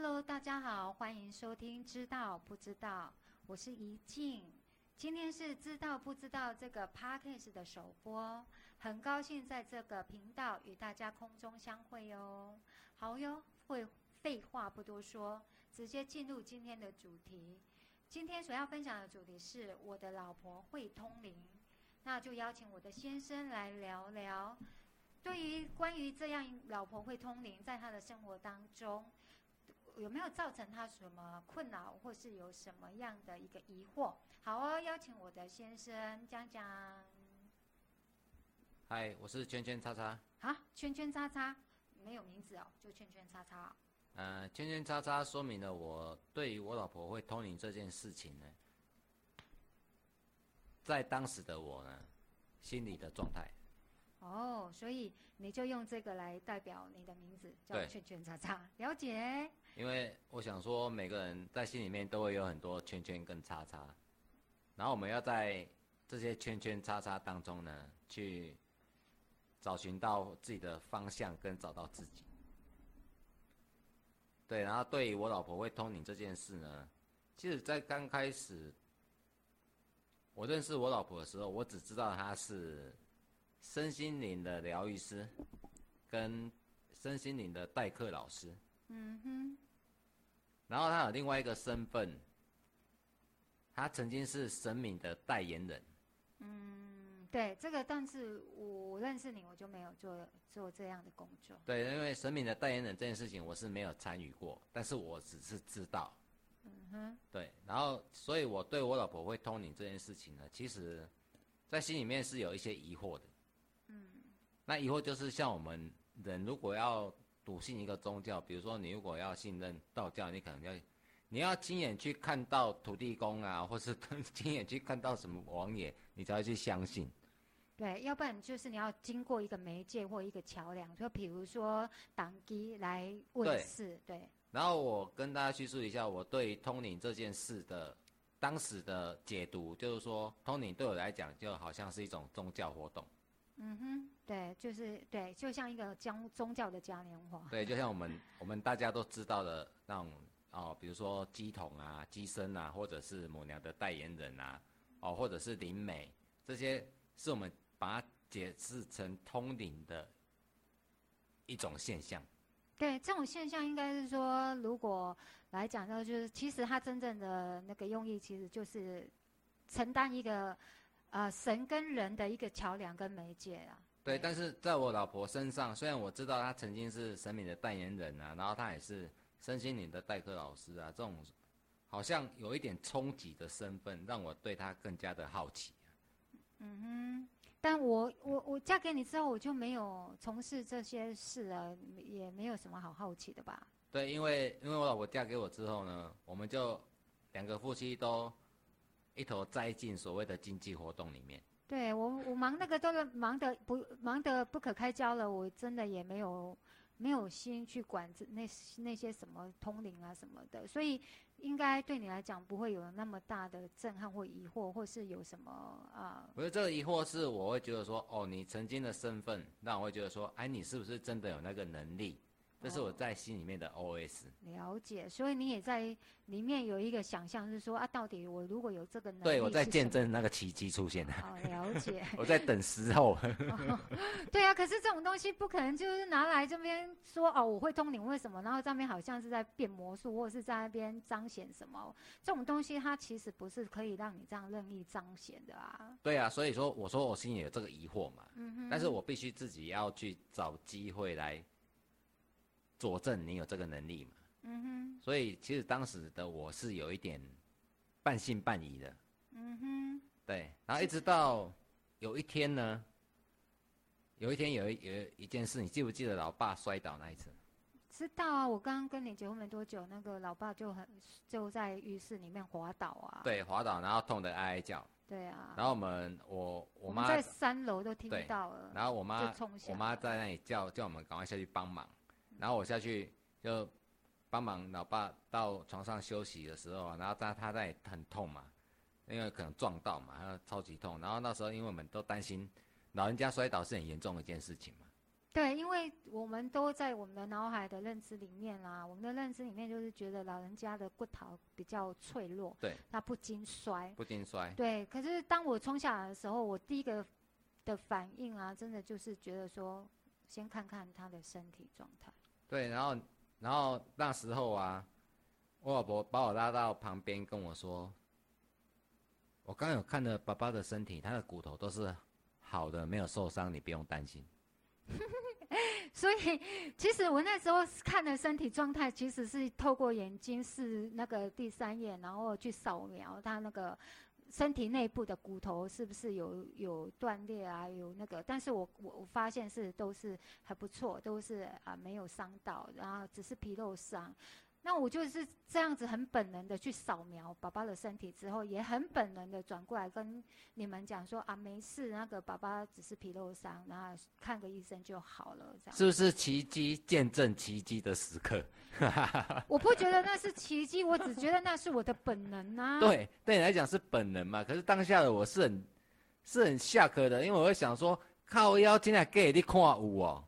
Hello，大家好，欢迎收听《知道不知道》，我是怡静。今天是知道不知道这个 Podcast 的首播，很高兴在这个频道与大家空中相会哦。好哟，会废话不多说，直接进入今天的主题。今天所要分享的主题是我的老婆会通灵，那就邀请我的先生来聊聊。对于关于这样老婆会通灵，在他的生活当中，有没有造成他什么困扰，或是有什么样的一个疑惑？好哦，邀请我的先生讲讲。嗨，我是圈圈叉叉。好，圈圈叉叉，没有名字哦，就圈圈叉叉。呃，圈圈叉叉说明了我对于我老婆会通灵这件事情呢，在当时的我呢，心理的状态。哦，所以你就用这个来代表你的名字，叫对圈圈叉叉，了解。因为我想说，每个人在心里面都会有很多圈圈跟叉叉，然后我们要在这些圈圈叉叉当中呢，去找寻到自己的方向，跟找到自己。对，然后对于我老婆会通灵这件事呢，其实在刚开始我认识我老婆的时候，我只知道她是身心灵的疗愈师，跟身心灵的代课老师。嗯哼，然后他有另外一个身份，他曾经是神明的代言人。嗯，对，这个，但是我认识你，我就没有做做这样的工作。对，因为神明的代言人这件事情我是没有参与过，但是我只是知道。嗯哼，对，然后所以我对我老婆会通灵这件事情呢，其实，在心里面是有一些疑惑的。嗯，那疑惑就是像我们人如果要笃信一个宗教，比如说你如果要信任道教，你可能要你要亲眼去看到土地公啊，或是亲眼去看到什么王爷，你才会去相信。对，要不然就是你要经过一个媒介或一个桥梁，就比如说党机来问对世，对，然后我跟大家叙述一下我对通灵这件事的当时的解读，就是说通灵对我来讲就好像是一种宗教活动，嗯哼，对，就是对，就像一个宗宗教的嘉年华。对，就像我们我们大家都知道的那种哦，比如说鸡桶啊、鸡身啊，或者是母娘的代言人啊，哦，或者是灵媒，这些是我们把它解释成通灵的一种现象。对，这种现象应该是说，如果来讲到，就是其实它真正的那个用意，其实就是承担一个呃神跟人的一个桥梁跟媒介啊。对，但是在我老婆身上，虽然我知道她曾经是神明的代言人啊，然后她也是身心灵的代课老师啊，这种好像有一点冲击的身份，让我对她更加的好奇。嗯哼，但我我我嫁给你之后，我就没有从事这些事了，也没有什么好好奇的吧？对，因为因为我老婆嫁给我之后呢，我们就两个夫妻都一头栽进所谓的经济活动里面。对我我忙那个都是忙得不忙得不可开交了，我真的也没有没有心去管这那那些什么通灵啊什么的，所以应该对你来讲不会有那么大的震撼或疑惑，或是有什么啊？不是这个疑惑是，我会觉得说，哦，你曾经的身份那我会觉得说，哎，你是不是真的有那个能力？这是我在心里面的 OS。了解，所以你也在里面有一个想象，是说啊，到底我如果有这个能力，对，我在见。证那个奇迹出现的，哦，了解。我在等时候。对啊，可是这种东西不可能就是拿来这边说哦，我会通灵，为什么？然后这边好像是在变魔术，或者是在那边彰显什么？这种东西它其实不是可以让你这样任意彰显的啊。对啊，所以说我说我心里有这个疑惑嘛，嗯哼，但是我必须自己要去找机会来佐证你有这个能力嘛。嗯哼，所以其实当时的我是有一点半信半疑的，嗯哼，对。然后一直到有一天呢，有一天有一有一件事，你记不记得老爸摔倒那一次？知道啊。我刚刚跟你结婚没多久，那个老爸就很就在浴室里面滑倒啊。对，滑倒，然后痛得哀哀叫。对啊。然后我们我我妈我在三楼都听到了。然后我妈我妈在那里叫叫我们赶快下去帮忙，然后我下去就帮忙老爸到床上休息的时候，然后他他在很痛嘛，因为可能撞到嘛，他超级痛。然后那时候因为我们都担心老人家摔倒是很严重的一件事情嘛，对，因为我们都在我们的脑海的认知里面啦，我们的认知里面就是觉得老人家的骨头比较脆弱，对，他不经摔，不经摔。对，可是当我冲下来的时候，我第一个的反应啊，真的就是觉得说，先看看他的身体状态。对，然后，然后那时候啊，我老婆把我拉到旁边跟我说：“我刚有看了爸爸的身体，他的骨头都是好的，没有受伤，你不用担心。”所以，其实我那时候看的身体状态，其实是透过眼睛是那个第三眼，然后去扫描他那个身体内部的骨头是不是有有断裂啊，有那个。但是我我我发现是都是还不错，都是啊没有伤到，然后只是皮肉伤。那我就是这样子很本能的去扫描爸爸的身体之后，也很本能的转过来跟你们讲说啊，没事，那个爸爸只是皮肉伤，然后看个医生就好了，这样。是不是奇迹见证奇迹的时刻？我不觉得那是奇迹，我只觉得那是我的本能啊。对，对你来讲是本能嘛？可是当下的我是很是很下课的，因为我会想说，靠腰今天给你看有哦。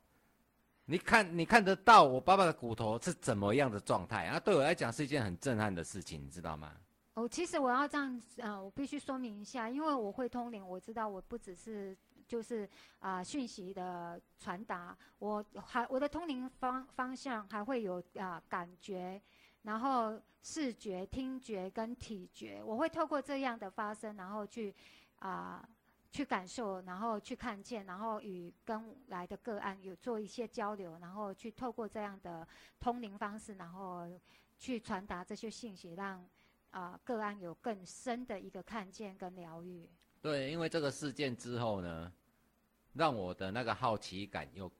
你看，你看得到我爸爸的骨头是怎么样的状态？啊，对我来讲是一件很震撼的事情，你知道吗？哦，其实我要这样，呃，我必须说明一下，因为我会通灵，我知道我不只是就是啊讯息的传达，我还我的通灵方方向还会有啊感觉，然后视觉、听觉跟体觉，我会透过这样的发生，然后去啊。去感受，然后去看见，然后与跟来的个案有做一些交流，然后去透过这样的通灵方式，然后去传达这些信息，让啊个案有更深的一个看见跟疗愈。对，因为这个事件之后呢，让我的那个好奇感又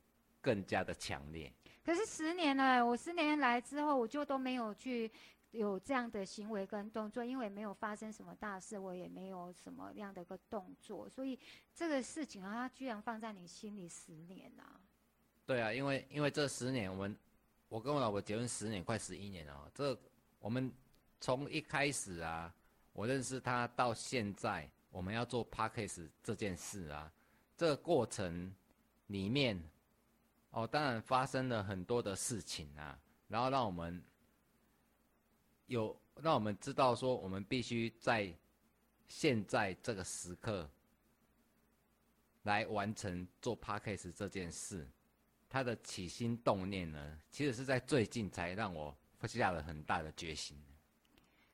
更加的强烈。可是十年了，我十年来之后，我就都没有去。有这样的行为跟动作，因为没有发生什么大事，我也没有什么样的个动作，所以这个事情啊，它居然放在你心里十年呐。对啊，因为因为这十年，我们我跟我老婆结婚十年，快十一年了。这我们从一开始啊，我认识他到现在，我们要做 p a c k a g e 这件事啊，这个过程里面，哦，当然发生了很多的事情啊，然后让我们。有让我们知道说，我们必须在现在这个时刻来完成做 p a c k a g e 这件事。他的起心动念呢，其实是在最近才让我下了很大的决心。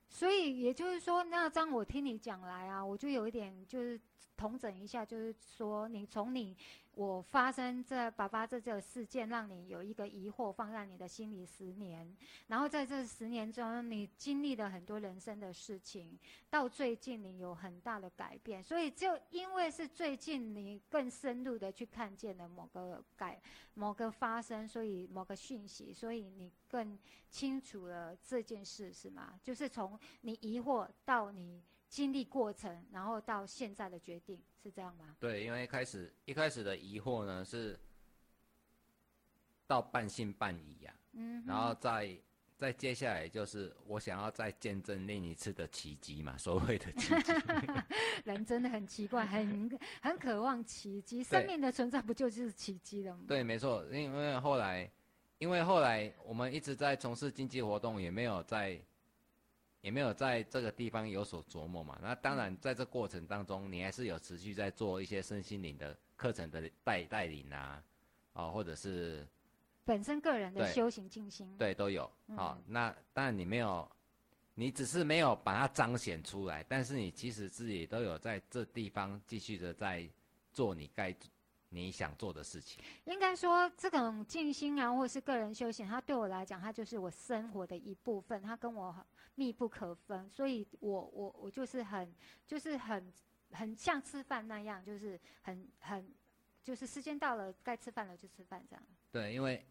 所以也就是说，那张我听你讲来啊，我就有一点就是统整一下，就是说你从你。我发生这爸爸这个事件，让你有一个疑惑放在你的心里十年，然后在这十年中，你经历了很多人生的事情，到最近你有很大的改变，所以就因为是最近你更深入的去看见了某个改、某个发生，所以某个讯息，所以你更清楚了这件事，是吗？就是从你疑惑到你。经历过程，然后到现在的决定是这样吗？对，因为一开始一开始的疑惑呢是到半信半疑呀，嗯，然后再再接下来就是我想要再见证另一次的奇迹嘛，所谓的奇迹。人真的很奇怪，很很渴望奇迹，生命的存在不就是奇迹了吗？对，没错，因为后来，因为后来我们一直在从事经济活动，也没有在。也没有在这个地方有所琢磨嘛？那当然，在这过程当中，你还是有持续在做一些身心灵的课程的带带领啊，哦，或者是本身个人的修行静心，对，都有。好，那当然你没有，你只是没有把它彰显出来，但是你其实自己都有在这地方继续的在做你该你想做的事情。应该说，这种静心啊，或者是个人修行，它对我来讲，它就是我生活的一部分，它跟我。密不可分，所以我我我就是很就是很很像吃饭那样，就是很很就是时间到了该吃饭了就吃饭这样。对，因为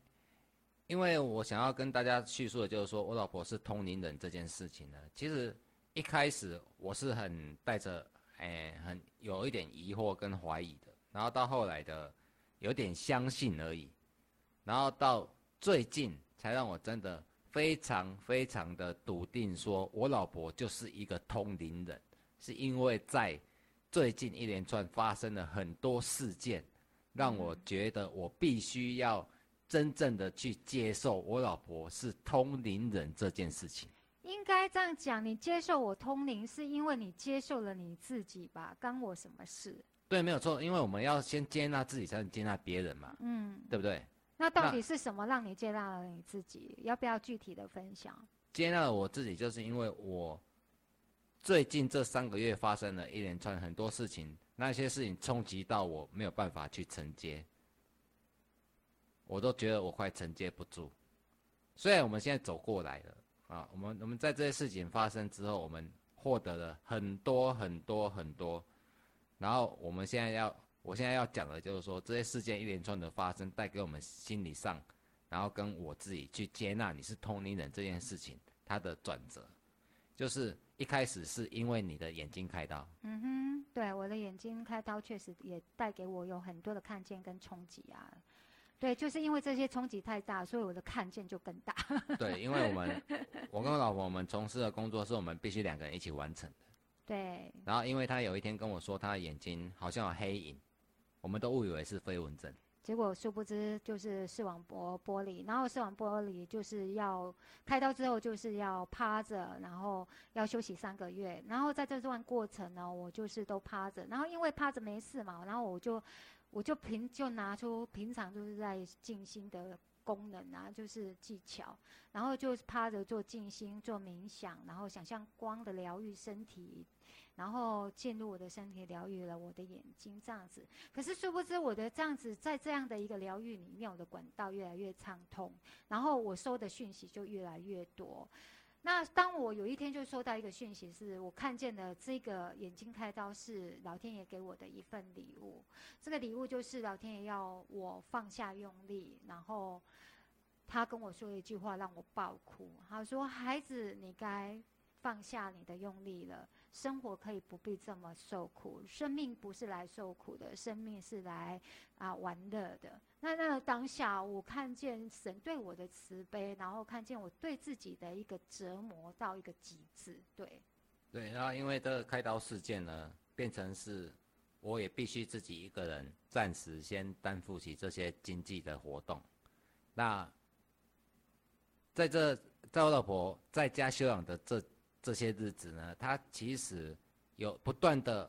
因为我想要跟大家叙述的就是说我老婆是通灵人这件事情呢，其实一开始我是很带着诶很有一点疑惑跟怀疑的，然后到后来的有点相信而已，然后到最近才让我真的。非常非常的笃定，说我老婆就是一个通灵人，是因为在最近一连串发生了很多事件，让我觉得我必须要真正的去接受我老婆是通灵人这件事情。应该这样讲，你接受我通灵，是因为你接受了你自己吧？关我什么事？对，没有错，因为我们要先接纳自己，才能接纳别人嘛。嗯，对不对？那到底是什么让你接纳了你自己？要不要具体的分享？接纳了我自己，就是因为我最近这三个月发生了一连串很多事情，那些事情冲击到我没有办法去承接，我都觉得我快承接不住。虽然我们现在走过来了。啊，我们我们在这些事情发生之后，我们获得了很多很多很多，然后我们现在要，我现在要讲的就是说，这些事件一连串的发生，带给我们心理上，然后跟我自己去接纳你是通灵人这件事情，它的转折，就是一开始是因为你的眼睛开刀。嗯哼，对，我的眼睛开刀确实也带给我有很多的看见跟冲击啊。对，就是因为这些冲击太大，所以我的看见就更大。对，因为我们，我跟我老婆，我们从事的工作是我们必须两个人一起完成的。对。然后，因为他有一天跟我说，他的眼睛好像有黑影，我们都误以为是飞蚊症。结果殊不知就是视网膜玻璃，然后视网膜玻璃就是要开刀之后就是要趴着，然后要休息三个月。然后在这段过程呢，我就是都趴着，然后因为趴着没事嘛，然后我就。我就平就拿出平常就是在静心的功能啊，就是技巧，然后就趴着做静心、做冥想，然后想象光的疗愈身体，然后进入我的身体，疗愈了我的眼睛，这样子。可是殊不知，我的这样子在这样的一个疗愈里面，我的管道越来越畅通，然后我收的讯息就越来越多。那当我有一天就收到一个讯息，是我看见的这个眼睛开刀是老天爷给我的一份礼物。这个礼物就是老天爷要我放下用力，然后他跟我说一句话让我爆哭。他说：“孩子，你该放下你的用力了。”生活可以不必这么受苦，生命不是来受苦的，生命是来啊玩乐的。那那当下，我看见神对我的慈悲，然后看见我对自己的一个折磨到一个极致。对，对，然后因为这个开刀事件呢，变成是我也必须自己一个人暂时先担负起这些经济的活动。那在这在我老婆在家休养的这。这些日子呢，他其实有不断的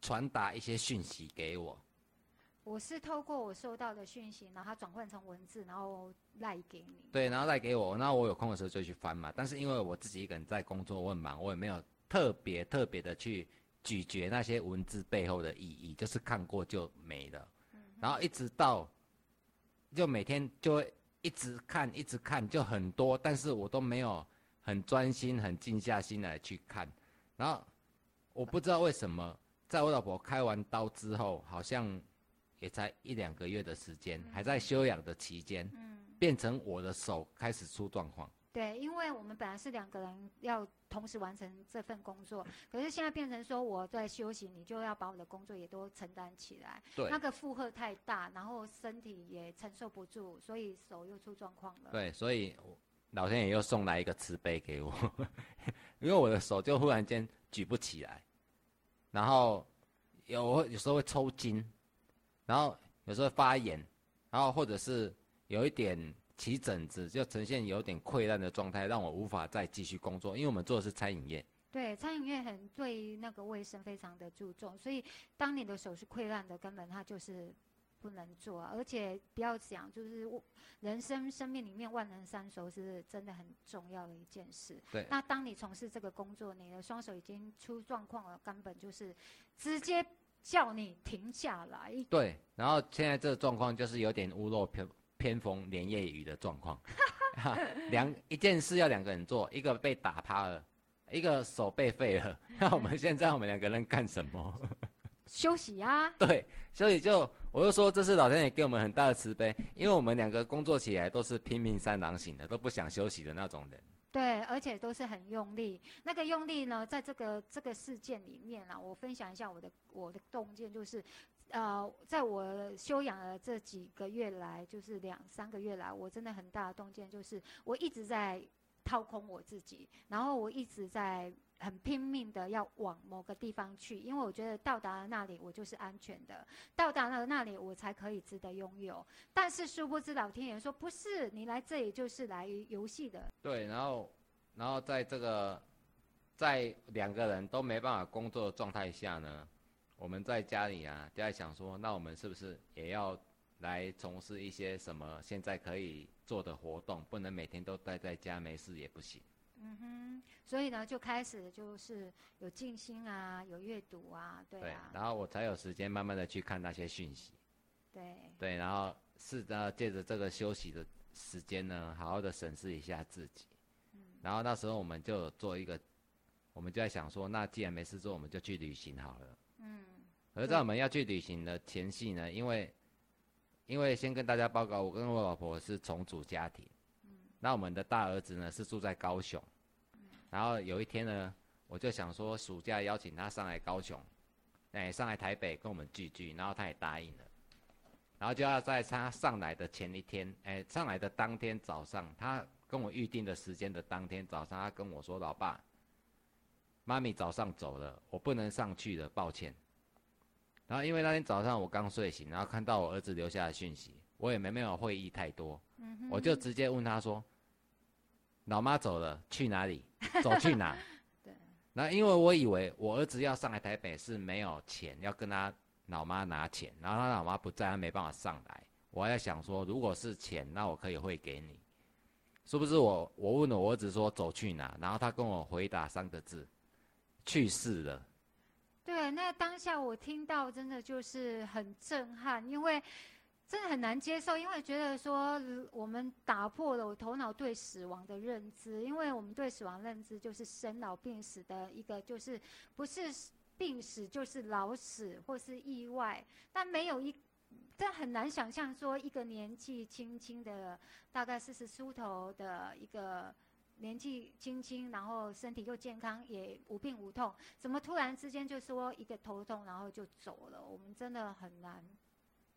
传达一些讯息给我。我是透过我收到的讯息，然后转换成文字，然后赖给你。对，然后赖给我，那我有空的时候就去翻嘛。但是因为我自己一个人在工作，我很忙，我也没有特别特别的去咀嚼那些文字背后的意义，就是看过就没了。然后一直到，就每天就会一直看，一直看，就很多，但是我都没有。很专心、很静下心来去看，然后我不知道为什么，在我老婆开完刀之后，好像也才一两个月的时间，还在休养的期间，变成我的手开始出状况。对，因为我们本来是两个人要同时完成这份工作，可是现在变成说我在休息，你就要把我的工作也都承担起来，对，那个负荷太大，然后身体也承受不住，所以手又出状况了。对，所以。老天爷又送来一个慈悲给我，因为我的手就忽然间举不起来，然后有有时候会抽筋，然后有时候发炎，然后或者是有一点起疹子，就呈现有点溃烂的状态，让我无法再继续工作。因为我们做的是餐饮业，对，餐饮业很对那个卫生非常的注重，所以当你的手是溃烂的，根本它就是。不能做，啊而且不要讲，就是人生生命里面万能三手是真的很重要的一件事。对。那当你从事这个工作，你的双手已经出状况了，根本就是直接叫你停下来。对。然后现在这个状况就是有点屋漏偏偏逢连夜雨的状况。两一件事要两个人做，一个被打趴了，一个手被废了。那我们现在我们两个人干什么？休息啊。对，所以就。我就说这是老天爷给我们很大的慈悲，因为我们两个工作起来都是拼命三郎型的，都不想休息的那种人。对，而且都是很用力。那个用力呢，在这个这个事件里面啊，我分享一下我的我的洞见，就是，呃，在我休养的这几个月来，就是两三个月来，我真的很大的洞见就是，我一直在。掏空我自己，然后我一直在很拼命的要往某个地方去，因为我觉得到达了那里我就是安全的，到达了那里我才可以值得拥有。但是殊不知老天爷说不是，你来这里就是来游戏的。对，然后，然后在这个，在两个人都没办法工作的状态下呢，我们在家里啊就在想说，那我们是不是也要来从事一些什么现在可以做的活动？不能每天都待在家没事也不行。嗯哼，所以呢，就开始就是有静心啊，有阅读啊，对啊。然后我才有时间慢慢的去看那些讯息。对。对，然后试着借着这个休息的时间呢，好好的审视一下自己。嗯。然后那时候我们就做一个，我们就在想说，那既然没事做，我们就去旅行好了。嗯。而在我们要去旅行的前夕呢，因为，因为先跟大家报告，我跟我老婆是重组家庭。嗯。那我们的大儿子呢是住在高雄。然后有一天呢，我就想说暑假邀请他上来高雄，哎，上来台北跟我们聚聚，然后他也答应了。然后就要在他上来的前一天，哎，上来的当天早上，他跟我预定的时间的当天早上，他跟我说：“老爸，妈咪早上走了，我不能上去了，抱歉。”然后因为那天早上我刚睡醒，然后看到我儿子留下的讯息，我也没没有会议太多，我就直接问他说。老妈走了，去哪里？走去哪？对。那因为我以为我儿子要上来台北是没有钱，要跟他老妈拿钱，然后他老妈不在，他没办法上来。我还在想说，如果是钱，那我可以汇给你。是不是我我问了我儿子说走去哪，然后他跟我回答三个字：去世了。对，那当下我听到真的就是很震撼，因为。真的很难接受，因为觉得说我们打破了我头脑对死亡的认知，因为我们对死亡认知就是生老病死的一个，就是不是病死就是老死或是意外，但没有一，但很难想象说一个年纪轻轻的，大概四十出头的一个年纪轻轻，然后身体又健康也无病无痛，怎么突然之间就说一个头痛然后就走了？我们真的很难。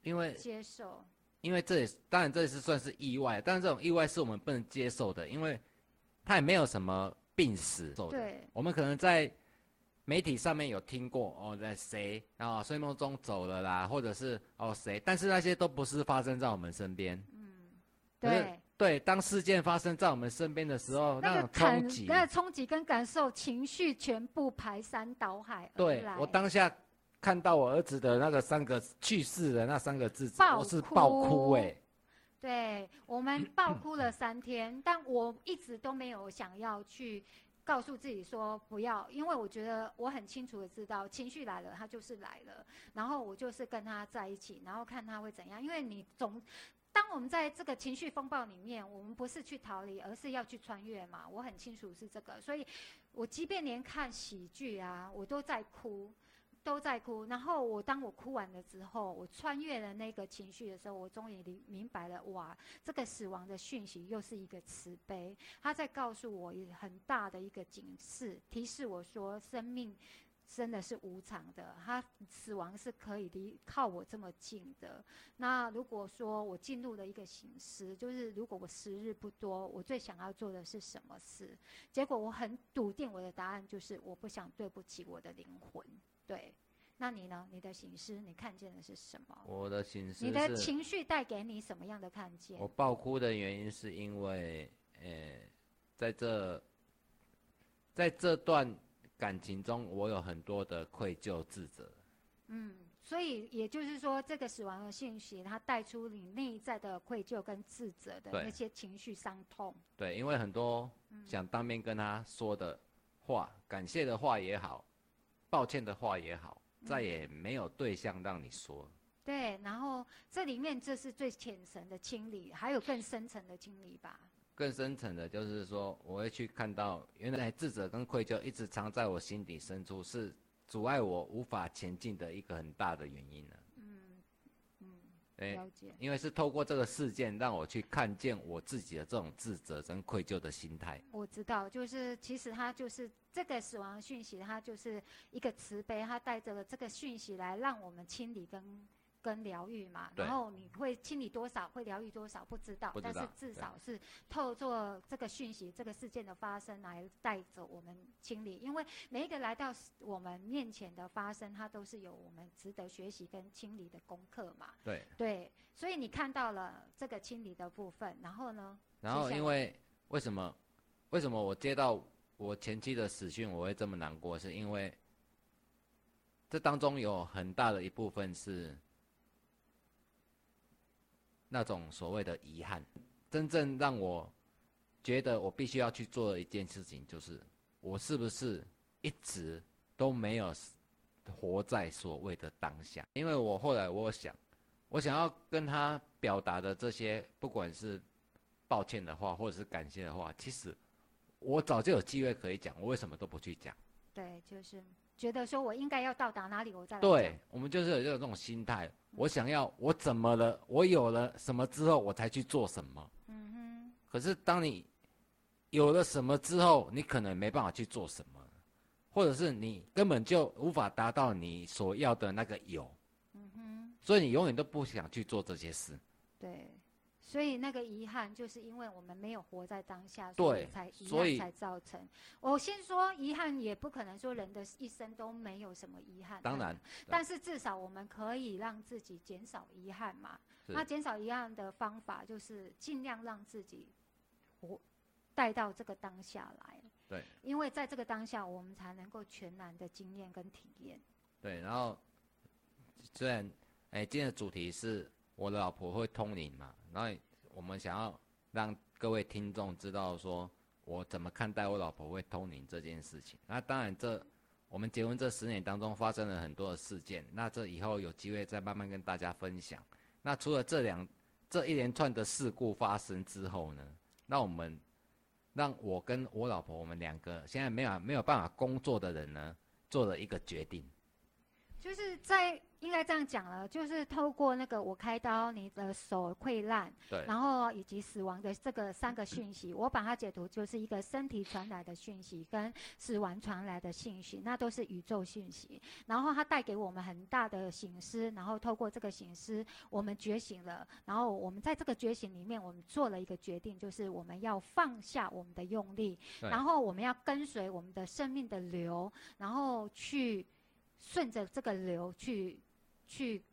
因为接受，因为这也当然这也是算是意外，但是这种意外是我们不能接受的，因为他也没有什么病死。对，我们可能在媒体上面有听过哦，在谁啊睡梦中走了啦，或者是哦谁，但是那些都不是发生在我们身边。嗯，对对，当事件发生在我们身边的时候，那种冲击、那个冲击跟感受、情绪全部排山倒海对我当下。看到我儿子的那个三个去世的那三个字，我是爆哭哎。对我们爆哭了三天，但我一直都没有想要去告诉自己说不要，因为我觉得我很清楚的知道，情绪来了，他就是来了，然后我就是跟他在一起，然后看他会怎样。因为你总，当我们在这个情绪风暴里面，我们不是去逃离，而是要去穿越嘛。我很清楚是这个，所以我即便连看喜剧啊，我都在哭。都在哭，然后我当我哭完了之后，我穿越了那个情绪的时候，我终于明明白了，哇，这个死亡的讯息又是一个慈悲，他在告诉我很大的一个警示，提示我说，生命真的是无常的，他死亡是可以离靠我这么近的。那如果说我进入了一个形式，就是如果我时日不多，我最想要做的是什么事？结果我很笃定，我的答案就是我不想对不起我的灵魂。对，那你呢？你的形式，你看见的是什么？我的形式，你的情绪带给你什么样的看见？我爆哭的原因是因为，呃，在这，在这段感情中，我有很多的愧疚、自责。嗯，所以也就是说，这个死亡的信息，它带出你内在的愧疚跟自责的那些情绪伤痛。对，因为很多想当面跟他说的话，感谢的话也好。抱歉的话也好，再也没有对象让你说。对，然后这里面这是最浅层的清理，还有更深层的清理吧。更深层的就是说，我会去看到，原来自责跟愧疚一直藏在我心底深处，是阻碍我无法前进的一个很大的原因呢。了解，因为是透过这个事件让我去看见我自己的这种自责跟愧疚的心态。我知道，就是其实他就是这个死亡讯息，它就是一个慈悲，它带着了这个讯息来让我们清理跟跟疗愈嘛，然后你会清理多少，会疗愈多少，不知道，但是至少是透过这个讯息、这个事件的发生来带着我们清理，因为每一个来到我们面前的发生，它都是有我们值得学习跟清理的功课嘛。对，对，所以你看到了这个清理的部分，然后呢？然后因为为什么为什么我接到我前妻的死讯我会这么难过，是因为这当中有很大的一部分是那种所谓的遗憾。真正让我觉得我必须要去做的一件事情，就是我是不是一直都没有活在所谓的当下？因为我后来我想，我想要跟他表达的这些，不管是抱歉的话，或者是感谢的话，其实我早就有机会可以讲，我为什么都不去讲？对，就是觉得说我应该要到达哪里，我再来对，我们就是有这种心态，我想要我怎么了，我有了什么之后，我才去做什么。嗯哼，可是当你有了什么之后，你可能没办法去做什么，或者是你根本就无法达到你所要的那个有，嗯哼，所以你永远都不想去做这些事。对。所以那个遗憾，就是因为我们没有活在当下，所以才遗憾才造成。我先说，遗憾也不可能说人的一生都没有什么遗憾。当然，但是至少我们可以让自己减少遗憾嘛。那减少遗憾的方法就是尽量让自己活带到这个当下来。对，因为在这个当下，我们才能够全然的经验跟体验。对，然后虽然哎，今天的主题是我的老婆会通灵嘛，然后我们想要让各位听众知道说我怎么看待我老婆会通灵这件事情。那当然这我们结婚这十年当中发生了很多的事件，那这以后有机会再慢慢跟大家分享。那除了这两这一连串的事故发生之后呢，那我们让我跟我老婆我们两个现在没有没有办法工作的人呢，做了一个决定。就是在应该这样讲了，就是透过那个我开刀，你的手溃烂，对，然后以及死亡的这个三个讯息，我把它解读就是一个身体传来的讯息跟死亡传来的讯息，那都是宇宙讯息。然后它带给我们很大的醒思，然后透过这个醒思，我们觉醒了。然后我们在这个觉醒里面，我们做了一个决定，就是我们要放下我们的用力，然后我们要跟随我们的生命的流，然后去顺着这个流去去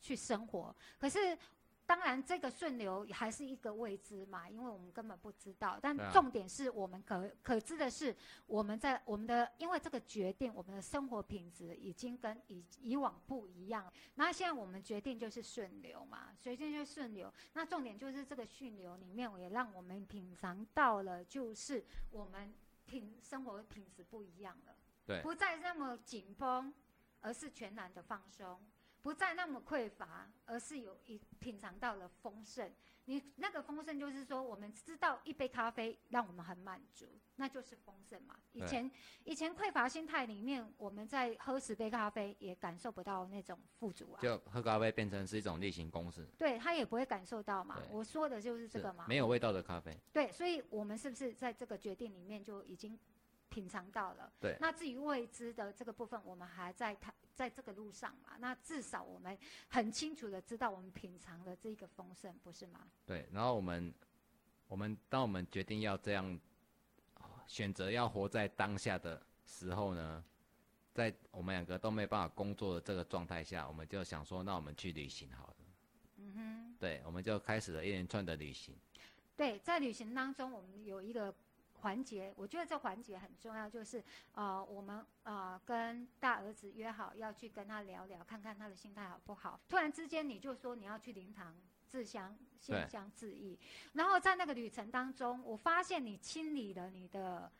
去生活。可是。当然，这个顺流还是一个未知嘛，因为我们根本不知道。但重点是我们可可知的是，我们在我们的因为这个决定，我们的生活品质已经跟以以往不一样。那现在我们决定就是顺流嘛，决定就是顺流。那重点就是这个顺流里面，也让我们品尝到了，就是我们品生活品质不一样了。对不再那么紧绷，而是全然的放松；不再那么匮乏，而是有一品尝到了丰盛。你那个丰盛就是说，我们知道一杯咖啡让我们很满足，那就是丰盛嘛。以前以前匮乏心态里面，我们在喝十杯咖啡也感受不到那种富足啊，就喝咖啡变成是一种例行公事，对他也不会感受到嘛。我说的就是这个嘛。没有味道的咖啡。对，所以我们是不是在这个决定里面就已经品尝到了？对那至于未知的这个部分，我们还在谈，在这个路上嘛。那至少我们很清楚的知道，我们品尝了这个丰盛，不是吗？对，然后我们，我们当我们决定要这样呃选择要活在当下的时候呢，在我们两个都没办法工作的这个状态下，我们就想说，那我们去旅行好了。嗯哼，对，我们就开始了一连串的旅行。对，在旅行当中，我们有一个环节，我觉得这环节很重要，就是呃，我们呃跟大儿子约好要去跟他聊聊，看看他的心态好不好。突然之间你就说你要去灵堂自相献对香致意，然后在那个旅程当中，我发现你清理了你的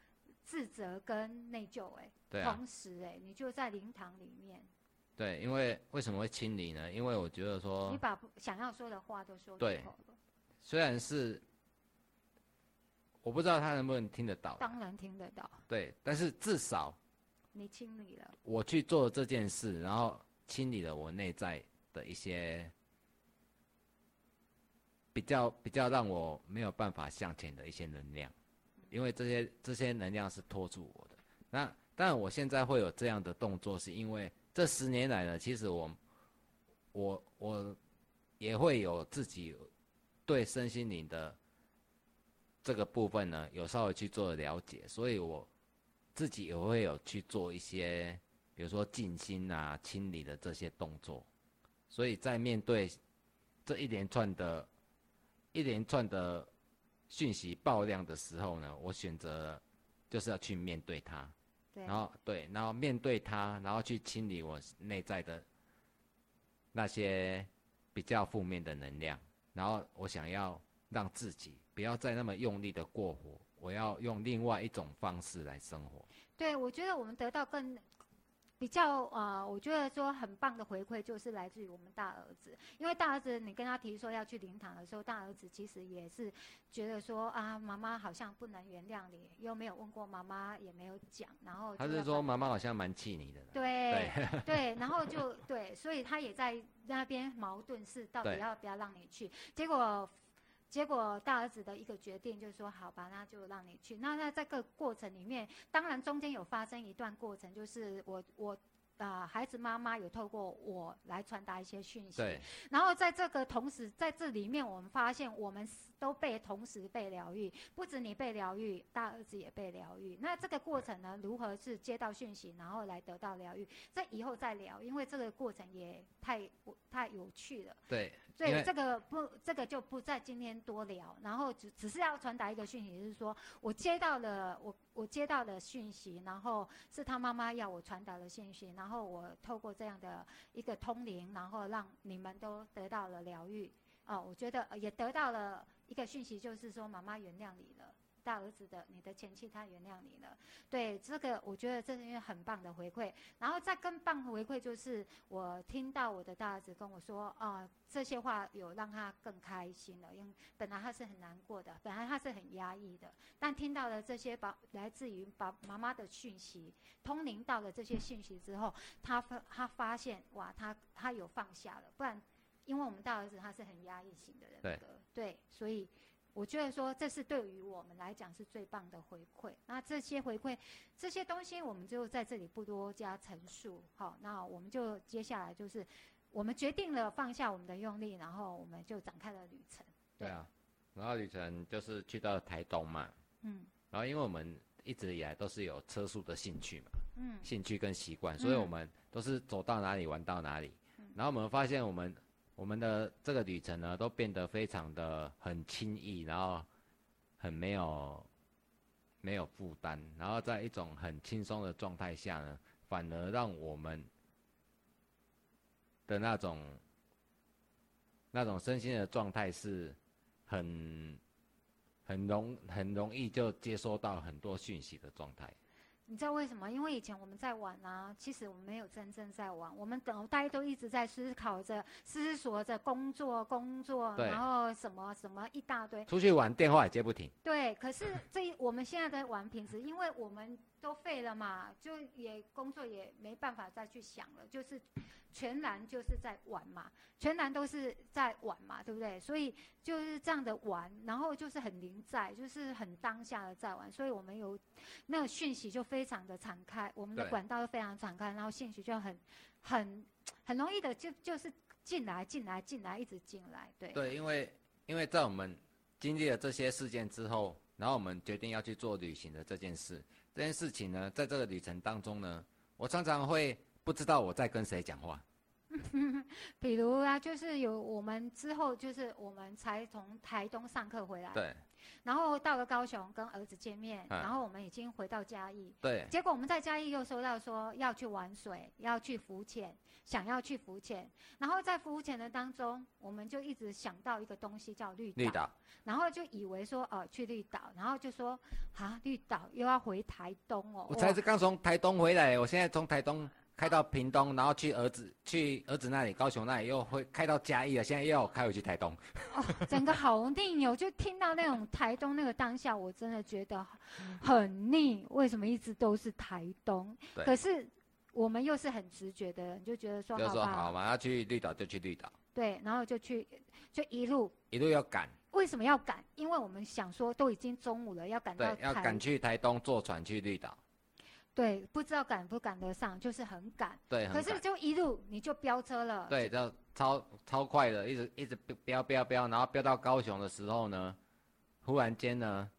自责跟内疚、哎、对啊，同时哎、你就在灵堂里面，对，因为为什么会清理呢？因为我觉得说你，把想要说的话都说出对口了，虽然是我不知道他能不能听得到，当然听得到，对，但是至少你清理了，我去做这件事，然后清理了我内在的一些比较比较让我没有办法向前的一些能量，因为这些这些能量是拖住我的。那当然，我现在会有这样的动作，是因为这十年来呢，其实我我我也会有自己对身心灵的这个部分呢，有稍微去做了解，所以我自己也会有去做一些，比如说静心啊、清理的这些动作。所以在面对这一连串的、一连串的讯息爆量的时候呢，我选择就是要去面对它。对，然后对，然后面对它，然后去清理我内在的那些比较负面的能量，然后我想要让自己不要再那么用力的过活，我要用另外一种方式来生活。对，我觉得我们得到更比较呃，我觉得说很棒的回馈，就是来自于我们大儿子。因为大儿子，你跟他提说要去灵堂的时候，大儿子其实也是觉得说啊，妈妈好像不能原谅你，又没有问过妈妈，也没有讲，然后他是说妈妈好像蛮气你的。对对，然后就对，所以他也在那边矛盾，是到底要不要让你去？结果。结果大儿子的一个决定就是说，好吧，那就让你去。那那这个过程里面，当然中间有发生一段过程，就是我我啊，孩子妈妈有透过我来传达一些讯息。对。然后在这个同时，在这里面，我们发现我们都被同时被疗愈，不止你被疗愈，大儿子也被疗愈。那这个过程呢，如何是接到讯息，然后来得到疗愈？这以后再聊，因为这个过程也太太有趣了。对。所以这个不，这个就不在今天多聊。然后只只是要传达一个讯息，就是说我接到了我我接到了讯息，然后是他妈妈要我传达的讯息，然后我透过这样的一个通灵，然后让你们都得到了疗愈。哦，我觉得也得到了一个讯息，就是说妈妈原谅你了。大儿子的，你的前妻他原谅你了，对这个我觉得这是一个很棒的回馈。然后再更棒的回馈就是我听到我的大儿子跟我说啊，这些话有让他更开心了，因为本来他是很难过的，本来他是很压抑的，但听到了这些把来自于把妈妈的讯息通灵到了这些讯息之后，他发他发现哇，他他有放下了，不然因为我们大儿子他是很压抑型的人格，对，所以。我觉得说这是对于我们来讲是最棒的回馈。那这些回馈，这些东西我们就在这里不多加陈述。好，那我们就接下来就是，我们决定了放下我们的用力，然后我们就展开了旅程。对啊，然后旅程就是去到台东嘛。嗯。然后因为我们一直以来都是有车速的兴趣嘛。嗯。兴趣跟习惯，所以我们都是走到哪里玩到哪里。嗯。然后我们发现我们。我们的这个旅程呢，都变得非常的很轻易，然后很没有没有负担，然后在一种很轻松的状态下呢，反而让我们的那种那种身心的状态是很很容很容易就接收到很多讯息的状态。你知道为什么？因为以前我们在玩啊，其实我们没有真正在玩，我们等大家都一直在思考着、思索着工作、工作，然后什么什么一大堆。出去玩电话也接不停。对，可是这我们现在的玩品质，因为我们都废了嘛，就也工作也没办法再去想了，就是。全然就是在玩嘛，全然都是在玩嘛，对不对？所以就是这样的玩，然后就是很临在，就是很当下的在玩。所以我们有那个讯息就非常的敞开，我们的管道都非常敞开，然后信息就很很很容易的就就是进来进来进来一直进来，对。对，因为因为在我们经历了这些事件之后，然后我们决定要去做旅行的这件事，这件事情呢，在这个旅程当中呢，我常常会。不知道我在跟谁讲话，比如啊，就是有我们之后，就是我们才从台东上课回来，对，然后到了高雄跟儿子见面，然后我们已经回到嘉义，对，结果我们在嘉义又收到说要去玩水，要去浮潜，想要去浮潜，然后在浮潜的当中，我们就一直想到一个东西叫绿岛。然后就以为说，哦，去绿岛，然后就说，啊，绿岛又要回台东哦。我才是刚从台东回来，我现在从台东开到屏东，然后去儿子去儿子那里，高雄那里又会开到嘉义了，现在又要开回去台东。哦，整个好腻哦！就听到那种台东那个当下，我真的觉得很腻。为什么一直都是台东？可是我们又是很直觉的人，就觉得说，就说好嘛，要去绿岛就去绿岛。对，然后就去，就一路一路要赶。为什么要赶？因为我们想说，都已经中午了，要赶到。对，要赶去台东坐船去绿岛。对，不知道赶不赶得上，就是很赶。对，可是就一路你就飙车了。对，就超超快的，一直一直飙飙飙，然后飙到高雄的时候呢，忽然间呢。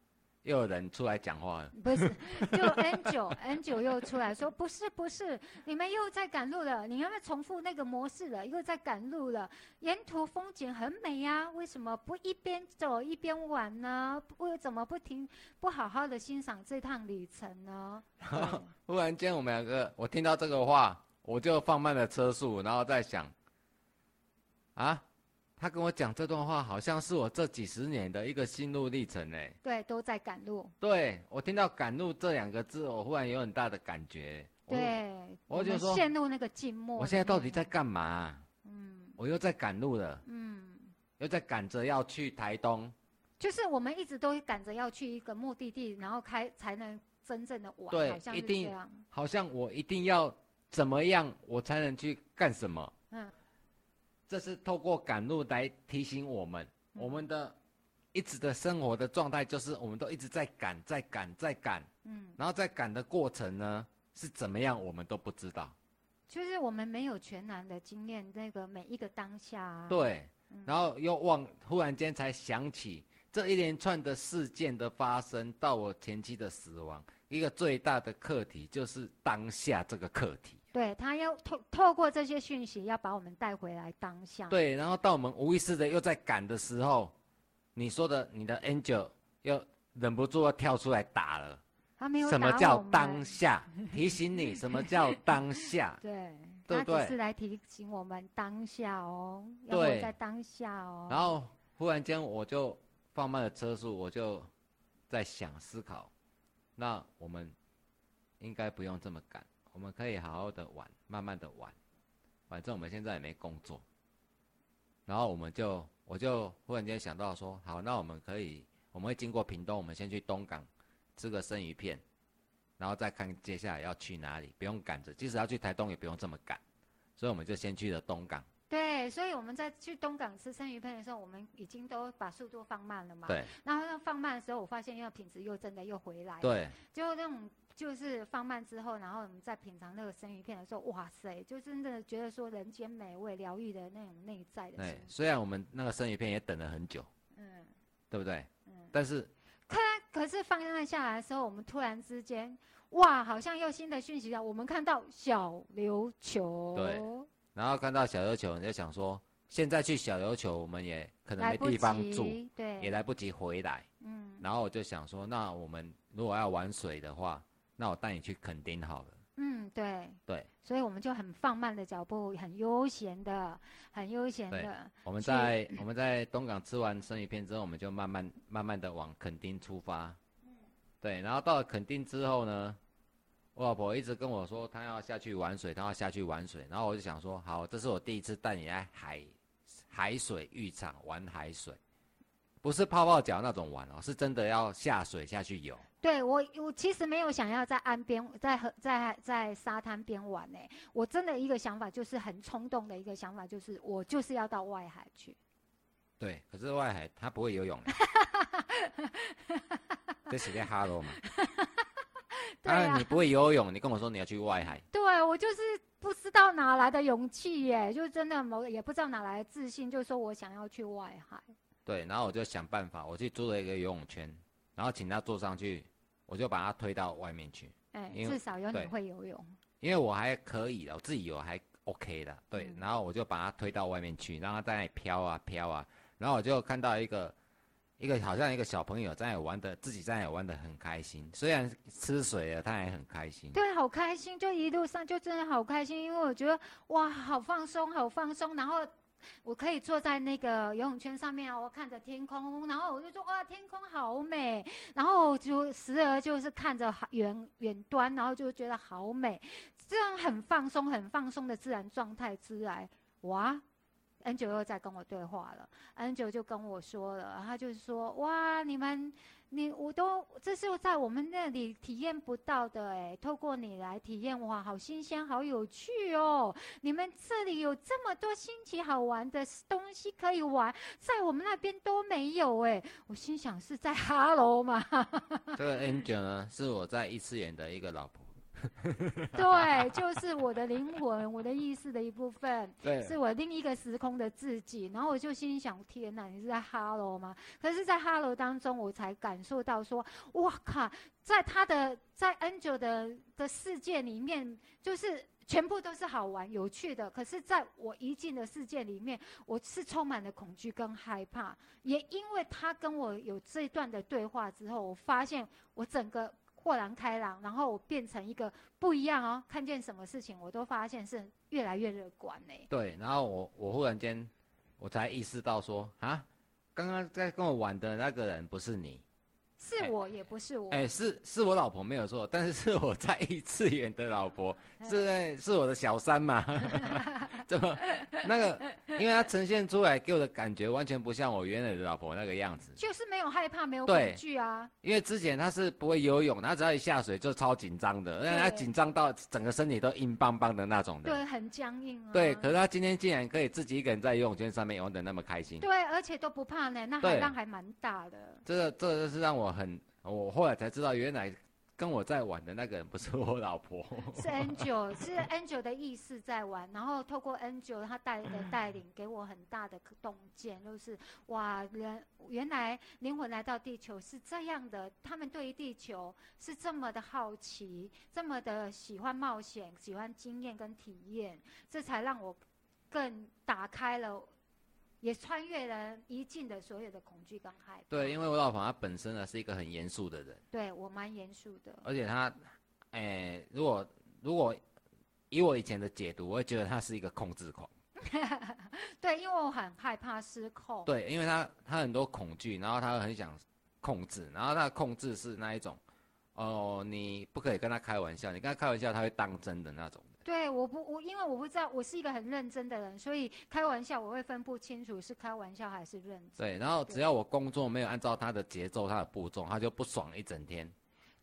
又有人出来讲话了，不是，就 N 九 N 九又出来说，不是不是，你们又在赶路了，你有没有重复那个模式了？又在赶路了，沿途风景很美呀，为什么不一边走一边玩呢？为怎么不停不好好的欣赏这趟旅程呢？忽然间我们两个，我听到这个话，我就放慢了车速，然后在想，啊。他跟我讲这段话，好像是我这几十年的一个心路历程哎。对，都在赶路。对我听到“赶路”这两个字，我忽然有很大的感觉。对，我就说陷入那个静默。我现在到底在干嘛？嗯，我又在赶路了。嗯，又在赶着要去台东。就是我们一直都赶着要去一个目的地，然后开才能真正的玩。对，一定好像我一定要怎么样，我才能去干什么？嗯。这是透过赶路来提醒我们，我们的一直的生活的状态就是我们都一直在赶，在赶，在赶。嗯，然后在赶的过程呢是怎么样，我们都不知道。就是我们没有全然的经验那个每一个当下。啊对，然后又忘，忽然间才想起这一连串的事件的发生，到我前妻的死亡，一个最大的课题就是当下这个课题。对他要透透过这些讯息，要把我们带回来当下。对，然后到我们无意识的又在赶的时候，你说的你的 angel 又忍不住要跳出来打了。他没有什么叫当下？提醒你 什么叫当下？对，他只是来提醒我们当下哦，要活在当下哦。然后忽然间我就放慢了车速，我就在想思考，那我们应该不用这么赶。我们可以好好的玩，慢慢的玩，反正我们现在也没工作。然后我们就，我就忽然间想到说，好，那我们可以，我们会经过屏东，我们先去东港吃个生鱼片，然后再看接下来要去哪里，不用赶着，即使要去台东也不用这么赶，所以我们就先去了东港。对，所以我们在去东港吃生鱼片的时候，我们已经都把速度放慢了嘛。对。然后放慢的时候，我发现因为品质又真的又回来。对。就那种。就是放慢之后，然后我们在品尝那个生鱼片的时候，哇塞，就真的觉得说人间美味、疗愈的那种内在的。对，虽然我们那个生鱼片也等了很久，嗯，对不对？嗯。但是，可可是放慢下来的时候，我们突然之间，哇，好像又新的讯息了。我们看到小琉球。对。然后看到小琉球，你就想说，现在去小琉球，我们也可能没地方住，对，也来不及回来。嗯。然后我就想说，那我们如果要玩水的话，那我带你去垦丁好了。嗯，对。对。所以我们就很放慢的脚步，很悠闲的，很悠闲的。我们在我们在东港吃完生鱼片之后，我们就慢慢慢慢的往垦丁出发。嗯。对，然后到了垦丁之后呢，我老婆一直跟我说她要下去玩水，她要下去玩水。然后我就想说，好，这是我第一次带你来海海水浴场玩海水，不是泡泡脚那种玩哦，是真的要下水下去游。对我，我其实没有想要在岸边、在河、在在沙滩边玩呢。我真的一个想法就是很冲动的一个想法，就是我就是要到外海去。对，可是外海他不会游泳。这是在哈喽嘛？啊，你不会游泳，你跟我说你要去外海。对，我就是不知道哪来的勇气耶，就真的某也不知道哪来的自信，就说我想要去外海。对，然后我就想办法，我去租了一个游泳圈，然后请他坐上去。我就把它推到外面去，哎，至少有你会游泳。因为我还可以的，我自己游还 OK 的，对。然后我就把它推到外面去，让它在那里飘啊飘啊。然后我就看到一个，一个好像一个小朋友在那里玩的，自己在那里玩的很开心。虽然吃水了，他还很开心。对，好开心，就一路上就真的好开心，因为我觉得哇，好放松，好放松。然后。我可以坐在那个游泳圈上面啊，我看着天空，然后我就说哇，天空好美，然后就时而就是看着远远端，然后就觉得好美，这样很放松、很放松的自然状态之来，哇，N 九又在跟我对话了，N 九就跟我说了，他就是说哇，你们。你我都这是在我们那里体验不到的哎，透过你来体验哇，好新鲜，好有趣哦！你们这里有这么多新奇好玩的东西可以玩，在我们那边都没有哎。我心想是在 哈喽吗？这个 Angel 呢，是我在异次元的一个老婆。对，就是我的灵魂，我的意识的一部分，对，是我另一个时空的自己。然后我就心想：天哪，你是在哈喽吗？可是，在哈喽当中，我才感受到说：哇靠，在他的在 Angel 的的世界里面，就是全部都是好玩有趣的。可是，在我一进的世界里面，我是充满了恐惧跟害怕。也因为他跟我有这段的对话之后，我发现我整个。豁然开朗，然后我变成一个不一样哦。看见什么事情，我都发现是越来越乐观呢。对，然后我我忽然间，我才意识到说啊，刚刚在跟我玩的那个人不是你。是我也不是我，哎，是是我老婆没有错，但是是我在异次元的老婆，是是我的小三嘛？怎么那个？因为他呈现出来给我的感觉完全不像我原来的老婆那个样子，就是没有害怕，没有恐惧啊。因为之前他是不会游泳，他只要一下水就超紧张的，让他紧张到整个身体都硬邦邦的那种的，对，很僵硬啊。对，可是他今天竟然可以自己一个人在游泳圈上面玩的那么开心，对，而且都不怕呢，那海浪还蛮大的。这个这个是让我。很，我后来才知道，原来跟我在玩的那个人不是 我老婆，是 Angel，是 Angel 的意识在玩，然后透过 Angel 他带的 带领，给我很大的洞见，就是哇，人原来灵魂来到地球是这样的，他们对于地球是这么的好奇，这么的喜欢冒险，喜欢经验跟体验，这才让我更打开了。也穿越了一境的所有的恐惧跟害怕。对，因为我老婆她本身呢是一个很严肃的人。对我蛮严肃的。而且她，哎，如果如果以我以前的解读，我会觉得她是一个控制狂。对，因为我很害怕失控。对，因为她她很多恐惧，然后她很想控制，然后她的控制是那一种，哦，你不可以跟她开玩笑，你跟她开玩笑，她会当真的那种。对，我不我因为我不知道，我是一个很认真的人，所以开玩笑我会分不清楚是开玩笑还是认真。对，然后只要我工作没有按照他的节奏、他的步骤，他就不爽一整天。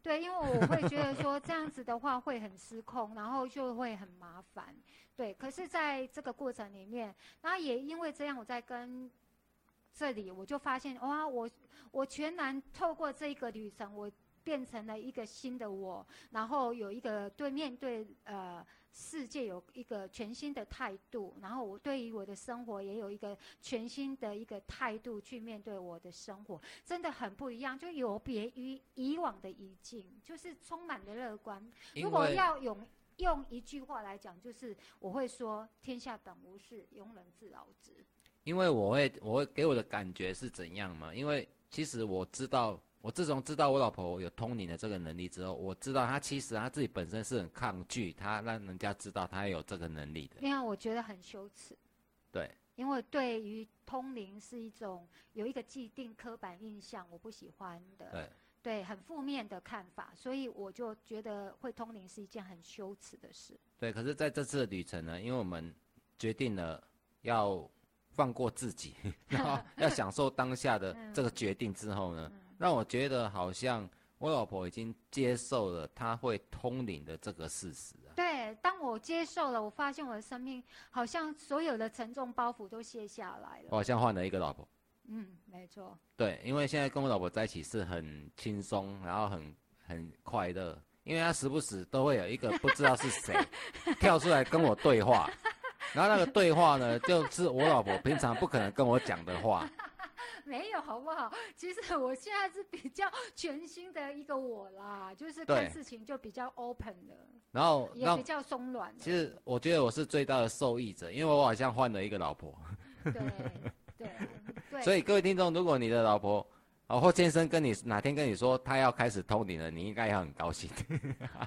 对，因为我会觉得说这样子的话会很失控，然后就会很麻烦。对，可是在这个过程里面，然后也因为这样，我在跟这里我就发现哇，我我全然透过这一个旅程，我变成了一个新的我，然后有一个对面对呃。世界有一个全新的态度，然后我对于我的生活也有一个全新的一个态度去面对我的生活，真的很不一样，就有别于以往的意境，就是充满了乐观。如果要用用一句话来讲，就是我会说：天下本无事，庸人自扰之。因为我会，我会给我的感觉是怎样嘛？因为其实我知道。我自从知道我老婆有通灵的这个能力之后，我知道她其实她自己本身是很抗拒，她让人家知道她有这个能力的。因为我觉得很羞耻。对。因为对于通灵是一种有一个既定刻板印象，我不喜欢的。对。对，很负面的看法，所以我就觉得会通灵是一件很羞耻的事。对，可是在这次的旅程呢，因为我们决定了要放过自己，然后要享受当下的 这个决定之后呢。让我觉得好像我老婆已经接受了她会通灵的这个事实啊。对，当我接受了，我发现我的生命好像所有的沉重包袱都卸下来了。我好像换了一个老婆。嗯，没错。对，因为现在跟我老婆在一起是很轻松，然后很很快乐，因为她时不时都会有一个不知道是谁 跳出来跟我对话，然后那个对话呢，就是我老婆平常不可能跟我讲的话。没有好不好？其实我现在是比较全新的一个我啦，就是看事情就比较 open 的，然后也比较松软。其实我觉得我是最大的受益者，因为我好像换了一个老婆。对对 对。所以各位听众，如果你的老婆啊或先生跟你哪天跟你说他要开始通灵了，你应该也很高兴。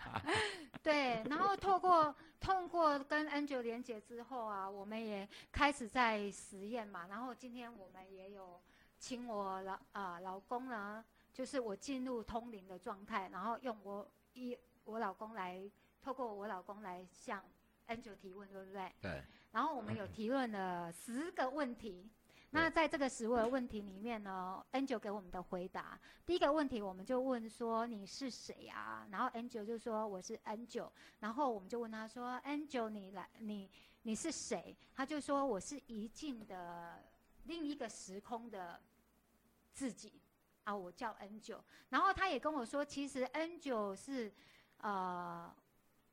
对，然后透过通过跟 Angel 连接之后啊，我们也开始在实验嘛，然后今天我们也有。请我老啊老公呢，就是我进入通灵的状态，然后用我一我老公来透过我老公来向 Angel 提问，对不对？对。然后我们有提问了十个问题，那在这个十个问题里面呢，Angel 给我们的回答，第一个问题我们就问说你是谁啊？然后 Angel 就说我是 Angel，然后我们就问他说 Angel 你来你你是谁？他就说我是一境的另一个时空的。自己啊，我叫 N 九，然后他也跟我说，其实 N 九是，呃，